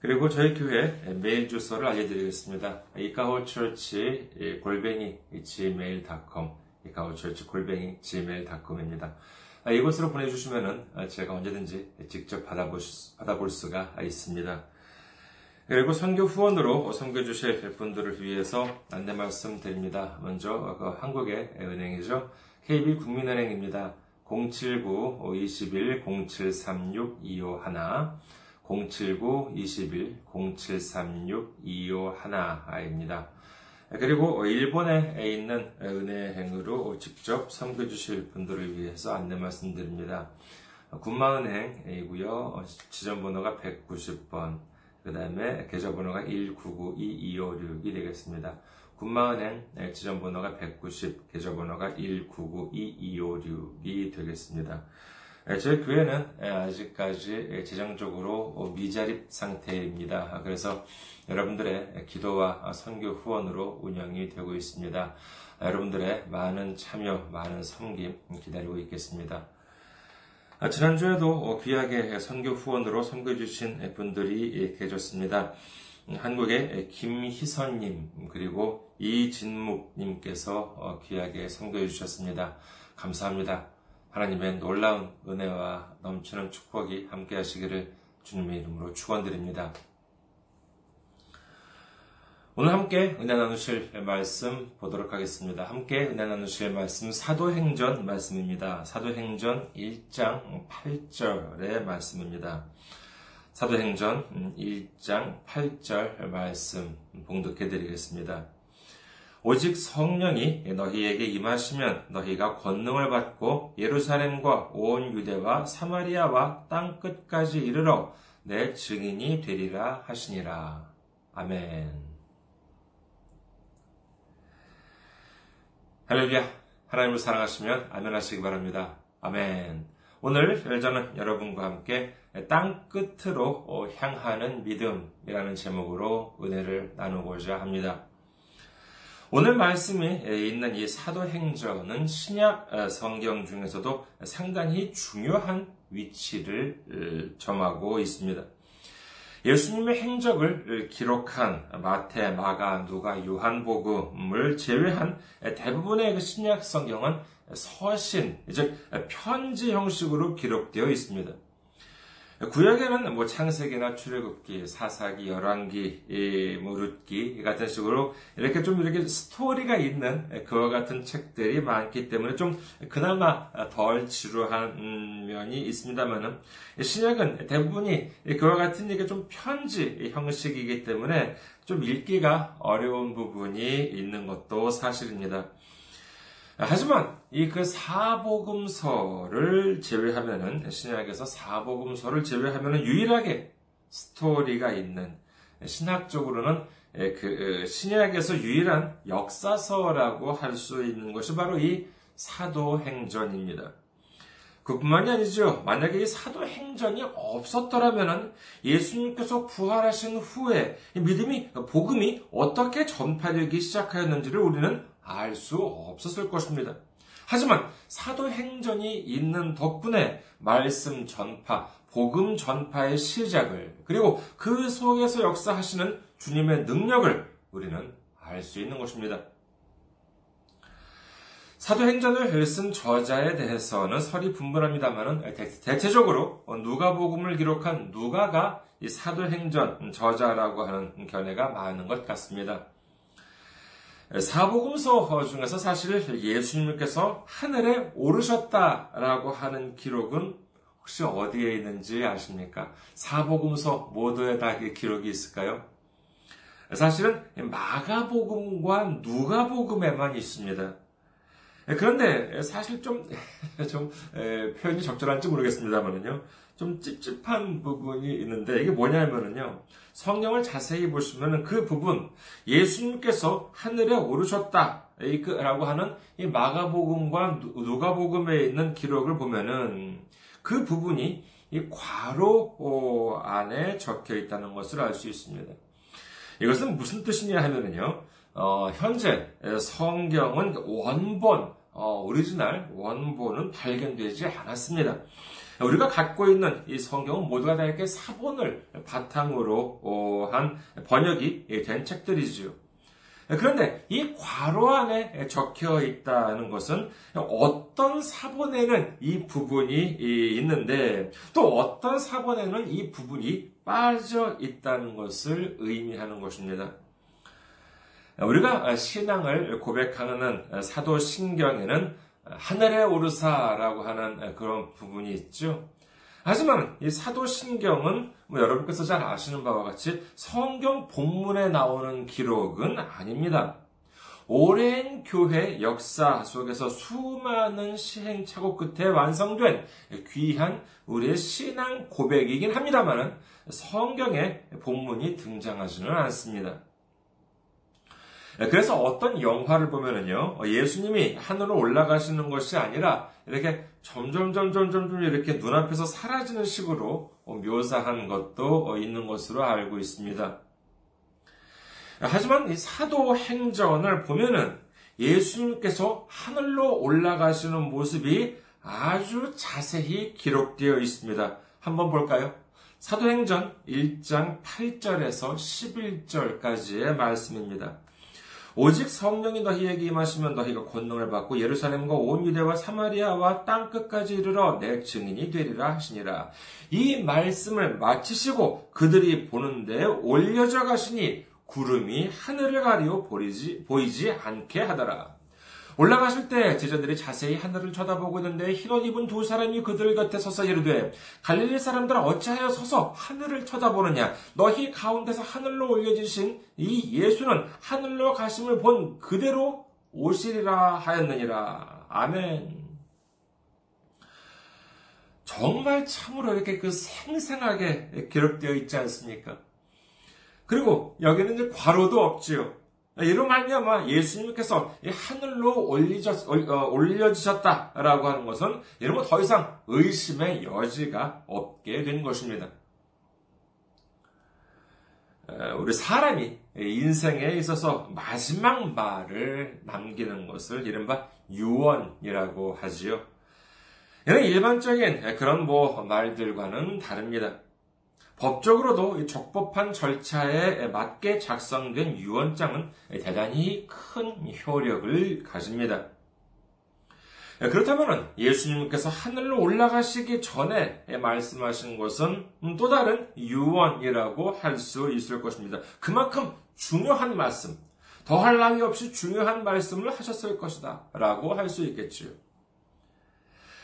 그리고 저희 교회 메일 주소를 알려드리겠습니다. 이카호처치 골뱅이 gmail.com 이카호처치 골뱅이 gmail.com입니다. 이곳으로 보내주시면은 제가 언제든지 직접 받아볼, 받아볼 수가 있습니다. 그리고 선교 후원으로 섬겨주실 분들을 위해서 안내 말씀 드립니다. 먼저 그 한국의 은행이죠. KB국민은행입니다. 079-21-0736-251 079-21-0736-251입니다. 그리고 일본에 있는 은행으로 직접 섬겨주실 분들을 위해서 안내 말씀드립니다. 군마은행이고요. 지점번호가 190번, 그 다음에 계좌번호가 1992256이 되겠습니다. 군마은행 지점번호가 190, 계좌번호가 1992256이 되겠습니다. 저희 교회는 아직까지 재정적으로 미자립 상태입니다. 그래서 여러분들의 기도와 선교 후원으로 운영이 되고 있습니다. 여러분들의 많은 참여, 많은 섬김 기다리고 있겠습니다. 지난주에도 귀하게 선교 후원으로 섬겨주신 분들이 계셨습니다. 한국의 김희선님, 그리고 이진묵님께서 귀하게 섬겨해 주셨습니다. 감사합니다. 하나님의 놀라운 은혜와 넘치는 축복이 함께 하시기를 주님의 이름으로 축원드립니다. 오늘 함께 은혜 나누실 말씀 보도록 하겠습니다. 함께 은혜 나누실 말씀 사도행전 말씀입니다. 사도행전 1장 8절의 말씀입니다. 사도행전 1장 8절 말씀 봉독해 드리겠습니다. 오직 성령이 너희에게 임하시면 너희가 권능을 받고 예루살렘과 온 유대와 사마리아와 땅 끝까지 이르러 내 증인이 되리라 하시니라. 아멘. 할렐루야. 하나님을 사랑하시면 아멘 하시기 바랍니다. 아멘. 오늘 저는 여러분과 함께 땅 끝으로 향하는 믿음이라는 제목으로 은혜를 나누고자 합니다. 오늘 말씀이 있는 이 사도행전은 신약 성경 중에서도 상당히 중요한 위치를 점하고 있습니다. 예수님의 행적을 기록한 마태, 마가, 누가, 요한복음을 제외한 대부분의 그 신약 성경은 서신, 즉 편지 형식으로 기록되어 있습니다. 구약에는 뭐 창세기나 출애굽기, 사사기, 열왕기, 뭐 룻기 같은 식으로 이렇게 좀 이렇게 스토리가 있는 그와 같은 책들이 많기 때문에 좀 그나마 덜 지루한 면이 있습니다만은 신약은 대부분이 그와 같은 이게 좀 편지 형식이기 때문에 좀 읽기가 어려운 부분이 있는 것도 사실입니다. 하지만 이 그 사복음서를 제외하면은 신약에서 사복음서를 제외하면은 유일하게 스토리가 있는 신학적으로는 그 신약에서 유일한 역사서라고 할 수 있는 것이 바로 이 사도행전입니다. 그뿐만이 아니죠. 만약에 이 사도행전이 없었더라면 예수님께서 부활하신 후에 믿음이 복음이 어떻게 전파되기 시작하였는지를 우리는 알 수 없었을 것입니다. 하지만 사도행전이 있는 덕분에 말씀 전파, 복음 전파의 시작을 그리고 그 속에서 역사하시는 주님의 능력을 우리는 알 수 있는 것입니다. 사도행전을 쓴 저자에 대해서는 설이 분분합니다만 대체적으로 누가복음을 기록한 누가가 이 사도행전 저자라고 하는 견해가 많은 것 같습니다. 사복음서 중에서 사실 예수님께서 하늘에 오르셨다라고 하는 기록은 혹시 어디에 있는지 아십니까? 사복음서 모두에 다 기록이 있을까요? 사실은 마가복음과 누가복음에만 있습니다. 그런데 사실 좀, 좀 표현이 적절한지 모르겠습니다만요. 좀 찝찝한 부분이 있는데 이게 뭐냐면은요. 성경을 자세히 보시면 그 부분 예수님께서 하늘에 오르셨다 라고 하는 이 마가복음과 누가복음에 있는 기록을 보면은 그 부분이 이 괄호 어, 안에 적혀 있다는 것을 알 수 있습니다. 이것은 무슨 뜻이냐 하면은요, 어, 현재 성경은 원본, 어, 오리지널 원본은 발견되지 않았습니다. 우리가 갖고 있는 이 성경은 모두가 다 이렇게 사본을 바탕으로 어, 한 번역이 된 책들이지요. 그런데 이 괄호 안에 적혀 있다는 것은 어떤 사본에는 이 부분이 있는데 또 어떤 사본에는 이 부분이 빠져 있다는 것을 의미하는 것입니다. 우리가 신앙을 고백하는 사도신경에는 하늘에 오르사라고 하는 그런 부분이 있죠. 하지만 이 사도신경은 뭐 여러분께서 잘 아시는 바와 같이 성경 본문에 나오는 기록은 아닙니다. 오랜 교회 역사 속에서 수많은 시행착오 끝에 완성된 귀한 우리의 신앙 고백이긴 합니다만 성경에 본문이 등장하지는 않습니다. 그래서 어떤 영화를 보면은요, 예수님이 하늘로 올라가시는 것이 아니라 이렇게 점점 점점 점점 이렇게 눈앞에서 사라지는 식으로 묘사한 것도 있는 것으로 알고 있습니다. 하지만 이 사도 행전을 보면은 예수님께서 하늘로 올라가시는 모습이 아주 자세히 기록되어 있습니다. 한번 볼까요? 사도행전 1장 8절에서 11절까지의 말씀입니다. 오직 성령이 너희에게 임하시면 너희가 권능을 받고 예루살렘과 온 유대와 사마리아와 땅 끝까지 이르러 내 증인이 되리라 하시니라. 이 말씀을 마치시고 그들이 보는데 올려져 가시니 구름이 하늘을 가리어 보이지, 보이지 않게 하더라. 올라가실 때 제자들이 자세히 하늘을 쳐다보고 있는데 흰옷 입은 두 사람이 그들 곁에 서서 이르되 갈릴리 사람들아 어찌하여 서서 하늘을 쳐다보느냐 너희 가운데서 하늘로 올려지신 이 예수는 하늘로 가심을 본 그대로 오시리라 하였느니라 아멘. 정말 참으로 이렇게 그 생생하게 기록되어 있지 않습니까? 그리고 여기는 이제 과로도 없지요. 이런 말미암아 예수님께서 하늘로 올리셨, 어, 올려지셨다라고 하는 것은 이런 거더 이상 의심의 여지가 없게 된 것입니다. 우리 사람이 인생에 있어서 마지막 말을 남기는 것을 이른바 유언이라고 하지요. 이는 일반적인 그런 뭐 말들과는 다릅니다. 법적으로도 적법한 절차에 맞게 작성된 유언장은 대단히 큰 효력을 가집니다. 그렇다면 예수님께서 하늘로 올라가시기 전에 말씀하신 것은 또 다른 유언이라고 할 수 있을 것입니다. 그만큼 중요한 말씀, 더할 나위 없이 중요한 말씀을 하셨을 것이다. 라고 할 수 있겠지요.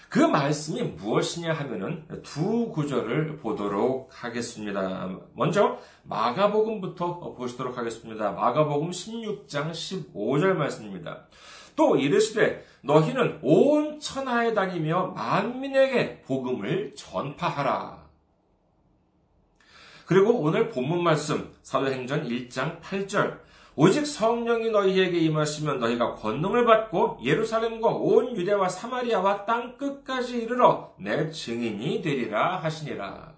그 말씀이 무엇이냐 하면은 두 구절을 보도록 하겠습니다. 먼저 마가복음부터 보시도록 하겠습니다. 마가복음 16장 15절 말씀입니다. 또 이르시되 너희는 온 천하에 다니며 만민에게 복음을 전파하라. 그리고 오늘 본문 말씀 사도행전 1장 8절 오직 성령이 너희에게 임하시면 너희가 권능을 받고 예루살렘과 온 유대와 사마리아와 땅 끝까지 이르러 내 증인이 되리라 하시니라.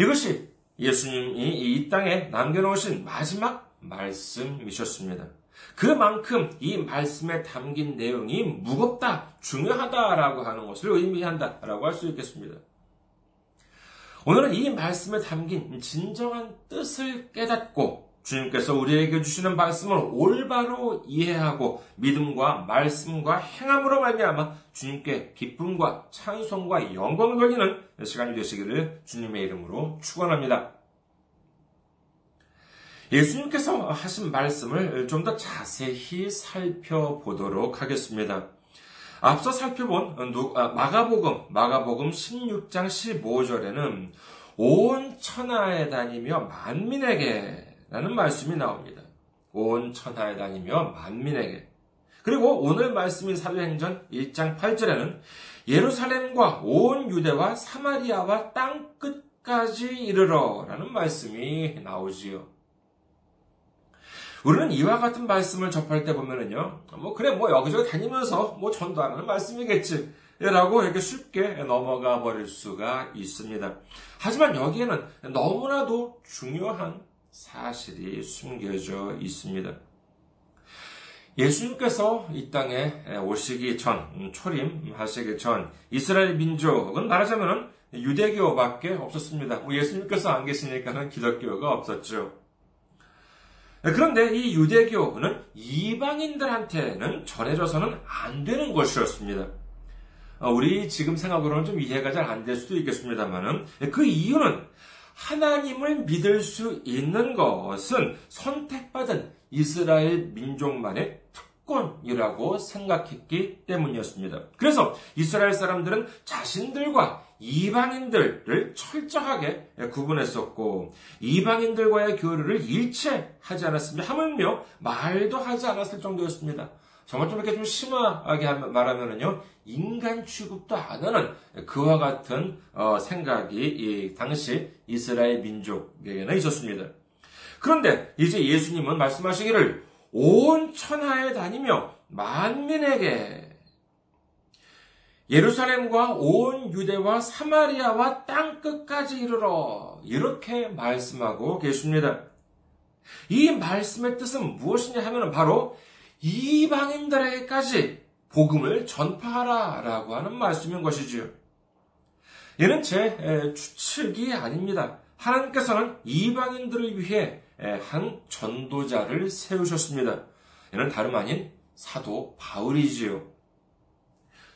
이것이 예수님이 이 땅에 남겨놓으신 마지막 말씀이셨습니다. 그만큼 이 말씀에 담긴 내용이 무겁다, 중요하다라고 하는 것을 의미한다라고 할 수 있겠습니다. 오늘은 이 말씀에 담긴 진정한 뜻을 깨닫고 주님께서 우리에게 주시는 말씀을 올바로 이해하고 믿음과 말씀과 행함으로 말미암아 주님께 기쁨과 찬송과 영광을 돌리는 시간이 되시기를 주님의 이름으로 축원합니다. 예수님께서 하신 말씀을 좀 더 자세히 살펴보도록 하겠습니다. 앞서 살펴본 아, 마가복음, 마가복음 16장 15절에는 온 천하에 다니며 만민에게 라는 말씀이 나옵니다. 온 천하에 다니며 만민에게. 그리고 오늘 말씀인 사도행전 1장 8절에는 예루살렘과 온 유대와 사마리아와 땅 끝까지 이르러 라는 말씀이 나오지요. 우리는 이와 같은 말씀을 접할 때 보면은요, 뭐, 그래, 뭐, 여기저기 다니면서 뭐 전도하는 말씀이겠지. 라고 이렇게 쉽게 넘어가 버릴 수가 있습니다. 하지만 여기에는 너무나도 중요한 사실이 숨겨져 있습니다. 예수님께서 이 땅에 오시기 전, 음, 초림하시기 전, 이스라엘 민족은 말하자면 유대교밖에 없었습니다. 뭐 예수님께서 안 계시니까는 기독교가 없었죠. 그런데 이 유대교는 이방인들한테는 전해져서는 안 되는 것이었습니다. 어, 우리 지금 생각으로는 좀 이해가 잘 안 될 수도 있겠습니다만은 그 이유는 하나님을 믿을 수 있는 것은 선택받은 이스라엘 민족만의 특 권이라고 생각했기 때문이었습니다. 그래서 이스라엘 사람들은 자신들과 이방인들을 철저하게 구분했었고 이방인들과의 교류를 일체 하지 않았습니다. 하물며 말도 하지 않았을 정도였습니다. 정말 좀 이렇게 좀 심하게 말하면은요, 인간 취급도 안 하는 그와 같은 어, 생각이 당시 이스라엘 민족에게는 있었습니다. 그런데 이제 예수님은 말씀하시기를 온 천하에 다니며 만민에게 예루살렘과 온 유대와 사마리아와 땅 끝까지 이르러 이렇게 말씀하고 계십니다. 이 말씀의 뜻은 무엇이냐 하면 바로 이방인들에게까지 복음을 전파하라라고 하는 말씀인 것이지요. 이는 제 추측이 아닙니다. 하나님께서는 이방인들을 위해 한 전도자를 세우셨습니다. 이는 다름 아닌 사도 바울이지요.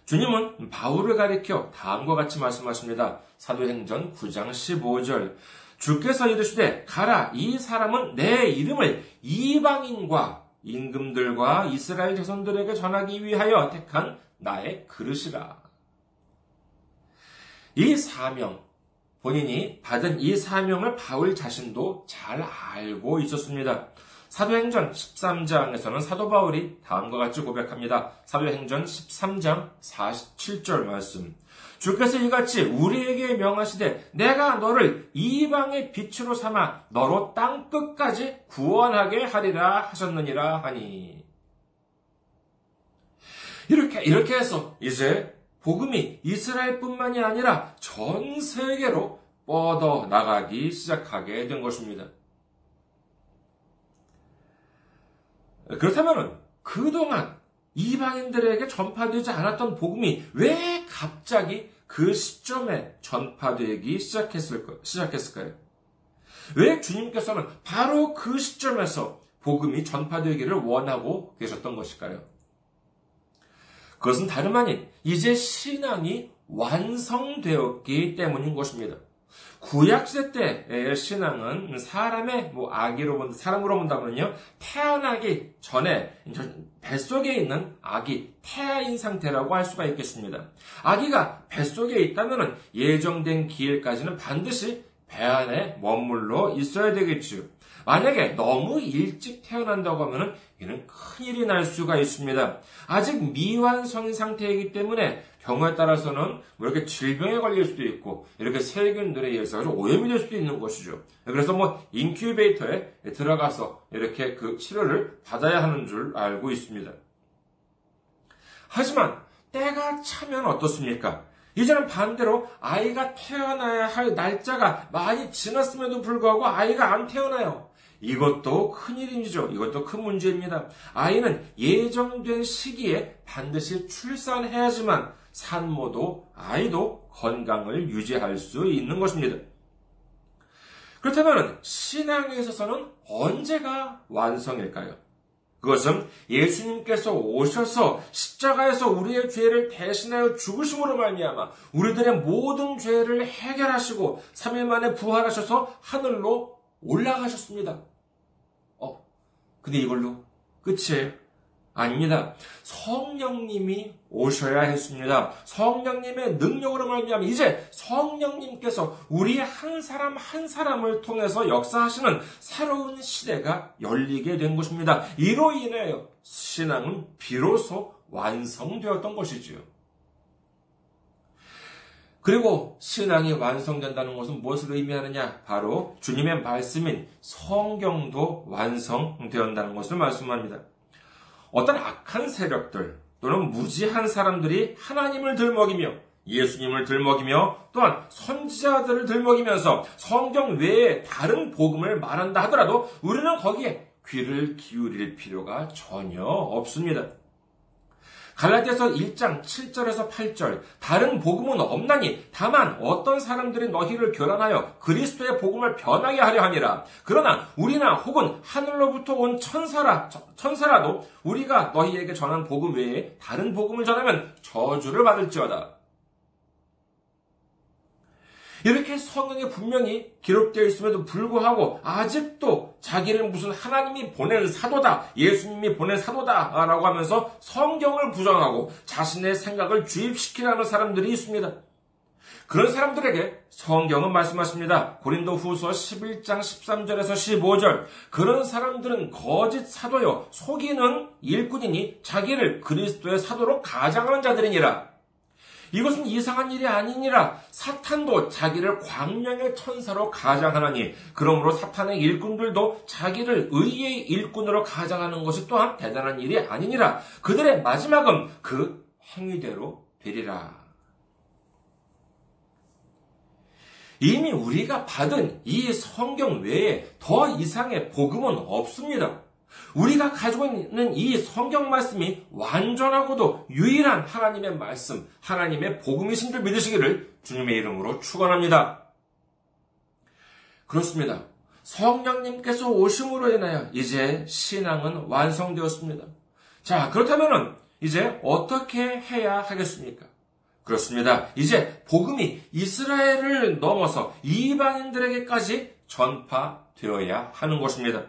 주님은 바울을 가리켜 다음과 같이 말씀하십니다. 사도행전 9장 15절. 주께서 이르시되 가라 이 사람은 내 이름을 이방인과 임금들과 이스라엘 자손들에게 전하기 위하여 택한 나의 그릇이라. 이 사명, 본인이 받은 이 사명을 바울 자신도 잘 알고 있었습니다. 사도행전 13장에서는 사도 바울이 다음과 같이 고백합니다. 사도행전 13장 47절 말씀. 주께서 이같이 우리에게 명하시되 내가 너를 이방의 빛으로 삼아 너로 땅 끝까지 구원하게 하리라 하셨느니라 하니 이렇게 이렇게 해서 이제 복음이 이스라엘뿐만이 아니라 전 세계로 뻗어 나가기 시작하게 된 것입니다. 그렇다면 그동안 이방인들에게 전파되지 않았던 복음이 왜 갑자기 그 시점에 전파되기 시작했을, 시작했을까요? 왜 주님께서는 바로 그 시점에서 복음이 전파되기를 원하고 계셨던 것일까요? 그것은 다름 아닌 이제 신앙이 완성되었기 때문인 것입니다. 구약 시대 때의 신앙은 사람의 뭐 아기로 본 사람으로 본다면요 태어나기 전에 뱃속에 있는 아기 태아인 상태라고 할 수가 있겠습니다. 아기가 뱃속에 있다면 예정된 기일까지는 반드시 배 안에 머물러 있어야 되겠지요. 만약에 너무 일찍 태어난다고 하면 이는 큰일이 날 수가 있습니다. 아직 미완성인 상태이기 때문에 경우에 따라서는 뭐 이렇게 질병에 걸릴 수도 있고 이렇게 세균들에 의해서 오염이 될 수도 있는 것이죠. 그래서 뭐 인큐베이터에 들어가서 이렇게 그 치료를 받아야 하는 줄 알고 있습니다. 하지만 때가 차면 어떻습니까? 이제는 반대로 아이가 태어나야 할 날짜가 많이 지났음에도 불구하고 아이가 안 태어나요. 이것도 큰일이죠. 이것도 큰 문제입니다. 아이는 예정된 시기에 반드시 출산해야지만 산모도 아이도 건강을 유지할 수 있는 것입니다. 그렇다면 신앙에 있어서는 언제가 완성일까요? 그것은 예수님께서 오셔서 십자가에서 우리의 죄를 대신하여 죽으심으로 말미암아 우리들의 모든 죄를 해결하시고 3일 만에 부활하셔서 하늘로 올라가셨습니다. 어, 근데 이걸로 끝이에요. 아닙니다. 성령님이 오셔야 했습니다. 성령님의 능력으로 말미암아 이제 성령님께서 우리 한 사람 한 사람을 통해서 역사하시는 새로운 시대가 열리게 된 것입니다. 이로 인하여 신앙은 비로소 완성되었던 것이지요. 그리고 신앙이 완성된다는 것은 무엇을 의미하느냐? 바로 주님의 말씀인 성경도 완성되었다는 것을 말씀합니다. 어떤 악한 세력들 또는 무지한 사람들이 하나님을 들먹이며 예수님을 들먹이며 또한 선지자들을 들먹이면서 성경 외에 다른 복음을 말한다 하더라도 우리는 거기에 귀를 기울일 필요가 전혀 없습니다. 갈라디아서 1장 7절에서 8절. 다른 복음은 없나니 다만 어떤 사람들이 너희를 교란하여 그리스도의 복음을 변하게 하려 함이라. 그러나 우리나 혹은 하늘로부터 온 천사라 천사라도 우리가 너희에게 전한 복음 외에 다른 복음을 전하면 저주를 받을지어다 이렇게 성경에 분명히 기록되어 있음에도 불구하고 아직도 자기를 무슨 하나님이 보낸 사도다, 예수님이 보낸 사도다 라고 하면서 성경을 부정하고 자신의 생각을 주입시키라는 사람들이 있습니다. 그런 사람들에게 성경은 말씀하십니다. 고린도 후서 11장 13절에서 15절. 그런 사람들은 거짓 사도요, 속이는 일꾼이니 자기를 그리스도의 사도로 가장하는 자들이니라. 이것은 이상한 일이 아니니라. 사탄도 자기를 광명의 천사로 가장하나니 그러므로 사탄의 일꾼들도 자기를 의의 일꾼으로 가장하는 것이 또한 대단한 일이 아니니라. 그들의 마지막은 그 행위대로 되리라. 이미 우리가 받은 이 성경 외에 더 이상의 복음은 없습니다. 우리가 가지고 있는 이 성경 말씀이 완전하고도 유일한 하나님의 말씀, 하나님의 복음이신 줄 믿으시기를 주님의 이름으로 축원합니다. 그렇습니다. 성령님께서 오심으로 인하여 이제 신앙은 완성되었습니다. 자, 그렇다면 이제 어떻게 해야 하겠습니까? 그렇습니다. 이제 복음이 이스라엘을 넘어서 이방인들에게까지 전파되어야 하는 것입니다.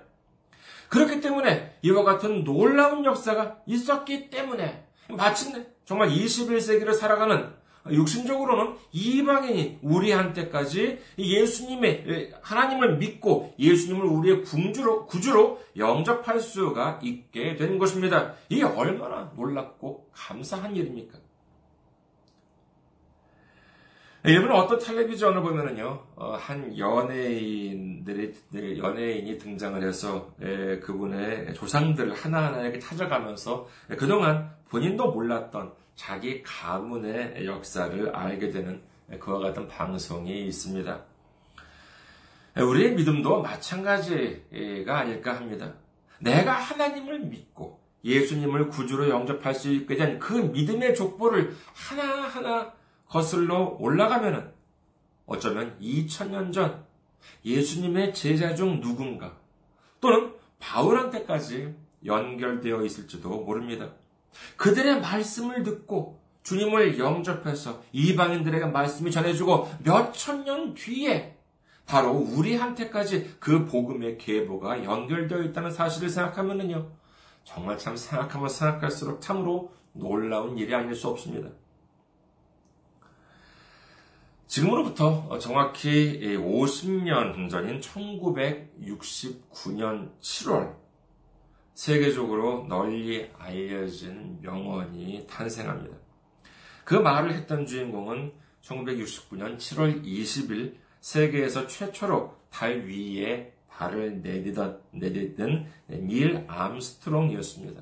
그렇기 때문에 이와 같은 놀라운 역사가 있었기 때문에 마침내 정말 21세기를 살아가는 육신적으로는 이방인이 우리한테까지 예수님의 하나님을 믿고 예수님을 우리의 궁주로 구주로 영접할 수가 있게 된 것입니다. 이게 얼마나 놀랍고 감사한 일입니까? 일본 어떤 텔레비전을 보면은요, 어, 한 연예인들이, 네, 연예인이 등장을 해서, 예, 그분의 조상들을 하나하나 이렇게 찾아가면서 예, 그동안 본인도 몰랐던 자기 가문의 역사를 알게 되는 예, 그와 같은 방송이 있습니다. 우리의 믿음도 마찬가지가 아닐까 합니다. 내가 하나님을 믿고 예수님을 구주로 영접할 수 있게 된 그 믿음의 족보를 하나하나 거슬러 올라가면은 어쩌면 2000년 전 예수님의 제자 중 누군가 또는 바울한테까지 연결되어 있을지도 모릅니다. 그들의 말씀을 듣고 주님을 영접해서 이방인들에게 말씀이 전해주고 몇 천 년 뒤에 바로 우리한테까지 그 복음의 계보가 연결되어 있다는 사실을 생각하면은요, 정말 참 생각하면 생각할수록 참으로 놀라운 일이 아닐 수 없습니다. 지금으로부터 정확히 50년 전인 1969년 7월 세계적으로 널리 알려진 명언이 탄생합니다. 그 말을 했던 주인공은 1969년 7월 20일 세계에서 최초로 달 위에 발을 내디던, 내디던 닐 암스트롱이었습니다.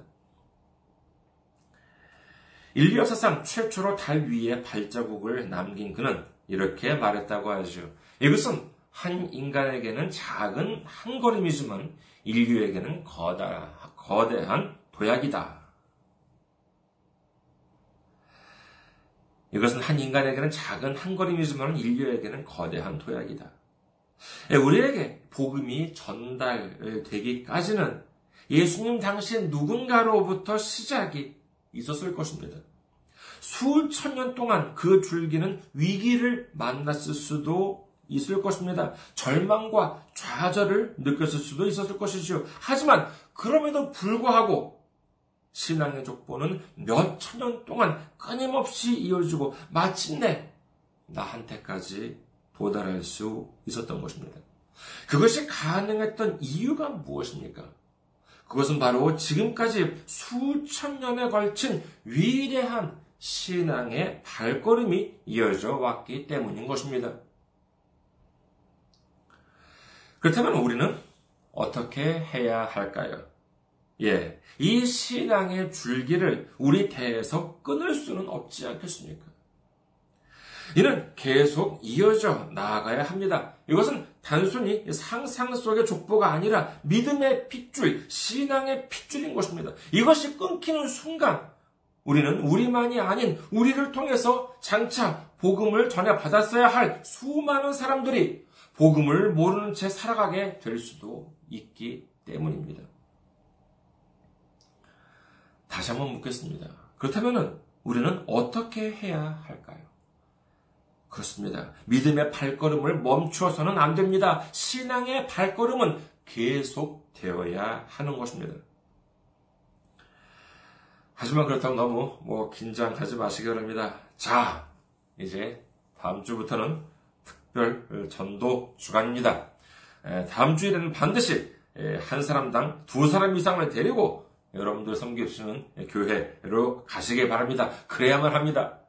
인류 역사상 최초로 달 위에 발자국을 남긴 그는 이렇게 말했다고 하죠. 이것은 한 인간에게는 작은 한 걸음이지만 인류에게는 거다, 거대한 도약이다. 이것은 한 인간에게는 작은 한 걸음이지만 인류에게는 거대한 도약이다. 예, 우리에게 복음이 전달되기까지는 예수님 당시 누군가로부터 시작이 있었을 것입니다. 수천 년 동안 그 줄기는 위기를 만났을 수도 있을 것입니다. 절망과 좌절을 느꼈을 수도 있었을 것이지요. 하지만 그럼에도 불구하고 신앙의 족보는 몇 천 년 동안 끊임없이 이어지고 마침내 나한테까지 도달할 수 있었던 것입니다. 그것이 가능했던 이유가 무엇입니까? 그것은 바로 지금까지 수천 년에 걸친 위대한 신앙의 발걸음이 이어져 왔기 때문인 것입니다. 그렇다면 우리는 어떻게 해야 할까요? 예, 이 신앙의 줄기를 우리 대에서 끊을 수는 없지 않겠습니까? 이는 계속 이어져 나아가야 합니다. 이것은 단순히 상상 속의 족보가 아니라 믿음의 핏줄, 신앙의 핏줄인 것입니다. 이것이 끊기는 순간 우리는 우리만이 아닌 우리를 통해서 장차 복음을 전해 받았어야 할 수많은 사람들이 복음을 모르는 채 살아가게 될 수도 있기 때문입니다. 다시 한번 묻겠습니다. 그렇다면 우리는 어떻게 해야 할까요? 그렇습니다. 믿음의 발걸음을 멈추어서는 안 됩니다. 신앙의 발걸음은 계속 되어야 하는 것입니다. 하지만 그렇다고 너무 뭐 긴장하지 마시기 바랍니다. 자, 이제 다음 주부터는 특별 전도 주간입니다. 다음 주에는 반드시 한 사람당 두 사람 이상을 데리고 여러분들 섬기시는 교회로 가시길 바랍니다. 그래야만 합니다.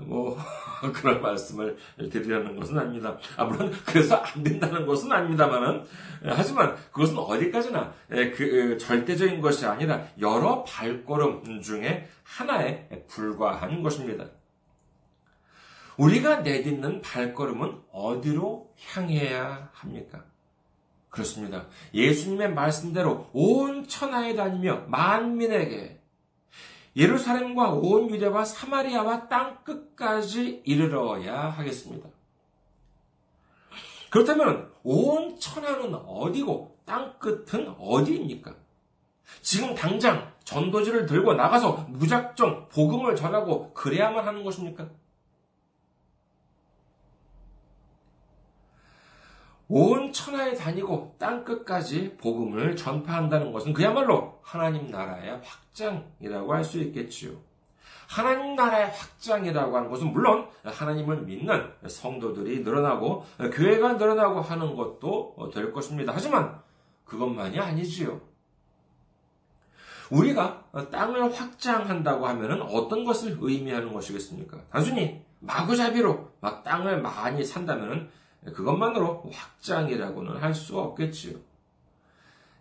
뭐 그런 말씀을 드리려는 것은 아닙니다. 아, 물론 그래서 안 된다는 것은 아닙니다만은 하지만 그것은 어디까지나 그 절대적인 것이 아니라 여러 발걸음 중에 하나에 불과한 것입니다. 우리가 내딛는 발걸음은 어디로 향해야 합니까? 그렇습니다. 예수님의 말씀대로 온 천하에 다니며 만민에게 예루살렘과 온 유대와 사마리아와 땅 끝까지 이르러야 하겠습니다. 그렇다면 온 천하는 어디고 땅 끝은 어디입니까? 지금 당장 전도지를 들고 나가서 무작정 복음을 전하고 그래야만 하는 것입니까? 온 천하에 다니고 땅 끝까지 복음을 전파한다는 것은 그야말로 하나님 나라의 확장이라고 할 수 있겠지요. 하나님 나라의 확장이라고 하는 것은 물론 하나님을 믿는 성도들이 늘어나고 교회가 늘어나고 하는 것도 될 것입니다. 하지만 그것만이 아니지요. 우리가 땅을 확장한다고 하면 어떤 것을 의미하는 것이겠습니까? 단순히 마구잡이로 막 땅을 많이 산다면 그것만으로 확장이라고는 할 수 없겠지요.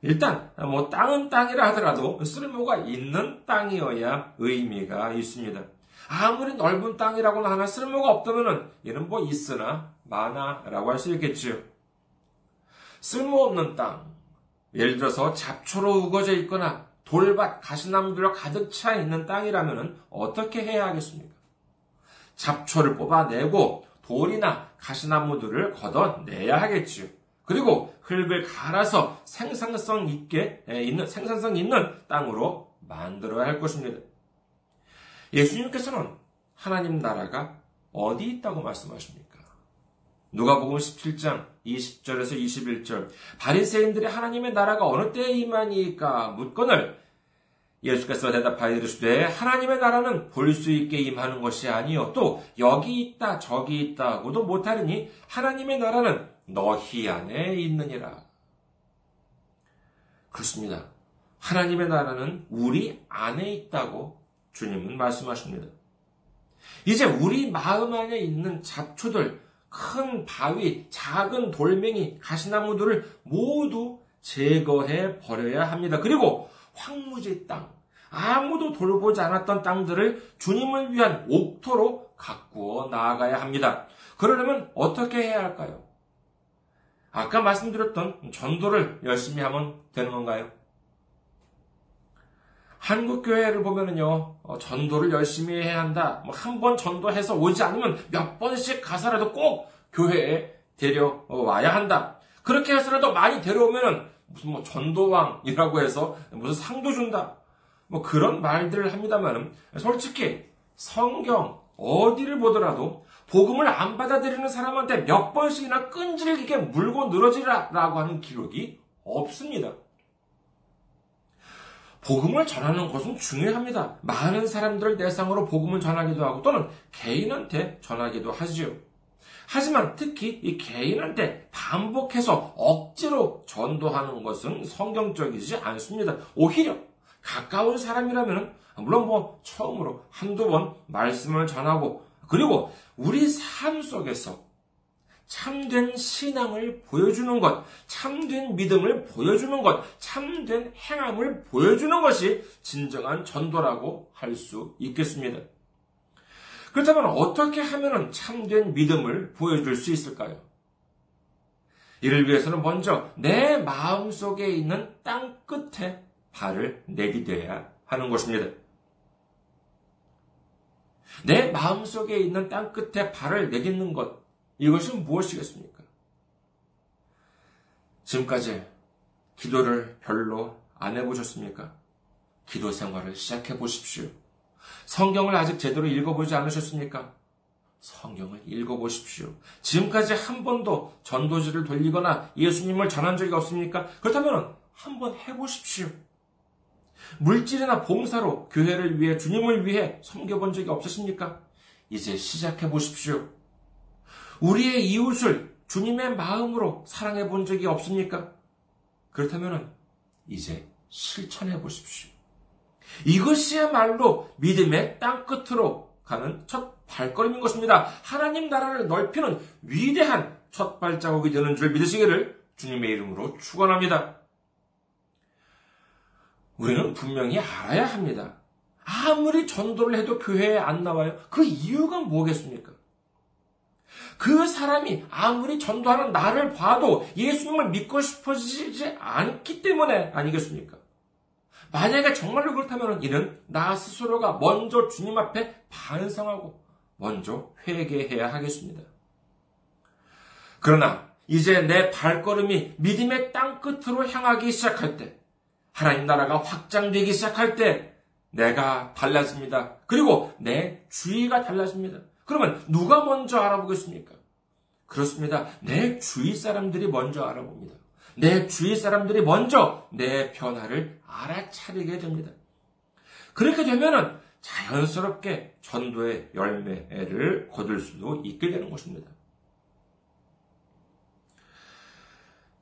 일단 뭐 땅은 땅이라 하더라도 쓸모가 있는 땅이어야 의미가 있습니다. 아무리 넓은 땅이라고는 하나 쓸모가 없다면은 이는 뭐 있으나 많아라고 할 수 있겠지요. 쓸모없는 땅, 예를 들어서 잡초로 우거져 있거나 돌밭, 가시나무들로 가득 차 있는 땅이라면 어떻게 해야 하겠습니까? 잡초를 뽑아내고 돌이나 가시나무들을 걷어내야 하겠지요. 그리고 흙을 갈아서 생산성 있게 있는 생산성 있는 땅으로 만들어야 할 것입니다. 예수님께서는 하나님 나라가 어디 있다고 말씀하십니까? 누가복음 17장 20절에서 21절 바리새인들이 하나님의 나라가 어느 때에 임하니까 묻건을 예수께서 대답하여 이르시되 하나님의 나라는 볼 수 있게 임하는 것이 아니요 또 여기 있다 저기 있다고도 못하리니 하나님의 나라는 너희 안에 있느니라. 그렇습니다. 하나님의 나라는 우리 안에 있다고 주님은 말씀하십니다. 이제 우리 마음 안에 있는 잡초들, 큰 바위, 작은 돌멩이, 가시나무들을 모두 제거해 버려야 합니다. 그리고 황무지 땅, 아무도 돌보지 않았던 땅들을 주님을 위한 옥토로 가꾸어 나아가야 합니다. 그러려면 어떻게 해야 할까요? 아까 말씀드렸던 전도를 열심히 하면 되는 건가요? 한국 교회를 보면은요, 어, 전도를 열심히 해야 한다. 뭐 한 번 전도해서 오지 않으면 몇 번씩 가서라도 꼭 교회에 데려와야 한다. 그렇게 해서라도 많이 데려오면은 무슨 뭐 전도왕이라고 해서 무슨 상도 준다. 뭐 그런 말들을 합니다만은 솔직히 성경 어디를 보더라도 복음을 안 받아들이는 사람한테 몇 번씩이나 끈질기게 물고 늘어지라라고 하는 기록이 없습니다. 복음을 전하는 것은 중요합니다. 많은 사람들을 대상으로 복음을 전하기도 하고 또는 개인한테 전하기도 하지요. 하지만 특히 이 개인한테 반복해서 억지로 전도하는 것은 성경적이지 않습니다. 오히려 가까운 사람이라면 물론 뭐 처음으로 한두 번 말씀을 전하고 그리고 우리 삶 속에서 참된 신앙을 보여주는 것, 참된 믿음을 보여주는 것, 참된 행함을 보여주는 것이 진정한 전도라고 할 수 있겠습니다. 그렇다면 어떻게 하면 참된 믿음을 보여줄 수 있을까요? 이를 위해서는 먼저 내 마음 속에 있는 땅 끝에 발을 내디뎌야 하는 것입니다. 내 마음 속에 있는 땅 끝에 발을 내딛는 것, 이것은 무엇이겠습니까? 지금까지 기도를 별로 안 해보셨습니까? 기도 생활을 시작해 보십시오. 성경을 아직 제대로 읽어보지 않으셨습니까? 성경을 읽어보십시오. 지금까지 한 번도 전도지를 돌리거나 예수님을 전한 적이 없습니까? 그렇다면 한번 해보십시오. 물질이나 봉사로 교회를 위해 주님을 위해 섬겨본 적이 없으십니까? 이제 시작해 보십시오. 우리의 이웃을 주님의 마음으로 사랑해 본 적이 없습니까? 그렇다면 이제 실천해 보십시오. 이것이야말로 믿음의 땅 끝으로 가는 첫 발걸음인 것입니다. 하나님 나라를 넓히는 위대한 첫 발자국이 되는 줄 믿으시기를 주님의 이름으로 축원합니다. 우리는 분명히 알아야 합니다. 아무리 전도를 해도 교회에 안 나와요. 그 이유가 뭐겠습니까? 그 사람이 아무리 전도하는 나를 봐도 예수님을 믿고 싶어지지 않기 때문에 아니겠습니까? 만약에 정말로 그렇다면 이는 나 스스로가 먼저 주님 앞에 반성하고 먼저 회개해야 하겠습니다. 그러나 이제 내 발걸음이 믿음의 땅 끝으로 향하기 시작할 때, 하나님 나라가 확장되기 시작할 때, 내가 달라집니다. 그리고 내 주위가 달라집니다. 그러면 누가 먼저 알아보겠습니까? 그렇습니다. 내 주위 사람들이 먼저 알아봅니다. 내 주위 사람들이 먼저 내 변화를 알아차리게 됩니다. 그렇게 되면은 자연스럽게 전도의 열매를 거둘 수도 있게 되는 것입니다.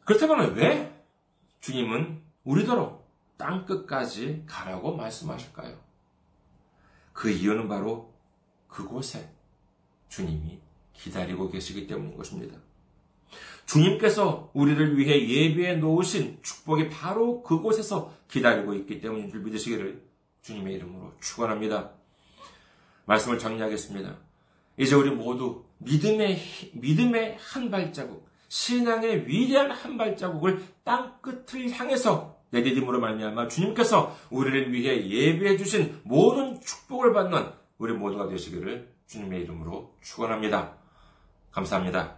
그렇다면 왜 주님은 우리더러 땅 끝까지 가라고 말씀하실까요? 그 이유는 바로 그곳에 주님이 기다리고 계시기 때문인 것입니다. 주님께서 우리를 위해 예비해 놓으신 축복이 바로 그곳에서 기다리고 있기 때문인 줄 믿으시기를 주님의 이름으로 축원합니다. 말씀을 정리하겠습니다. 이제 우리 모두 믿음의 믿음의 한 발자국, 신앙의 위대한 한 발자국을 땅 끝을 향해서 내디딤으로 말미암아 주님께서 우리를 위해 예비해 주신 모든 축복을 받는 우리 모두가 되시기를 주님의 이름으로 축원합니다. 감사합니다.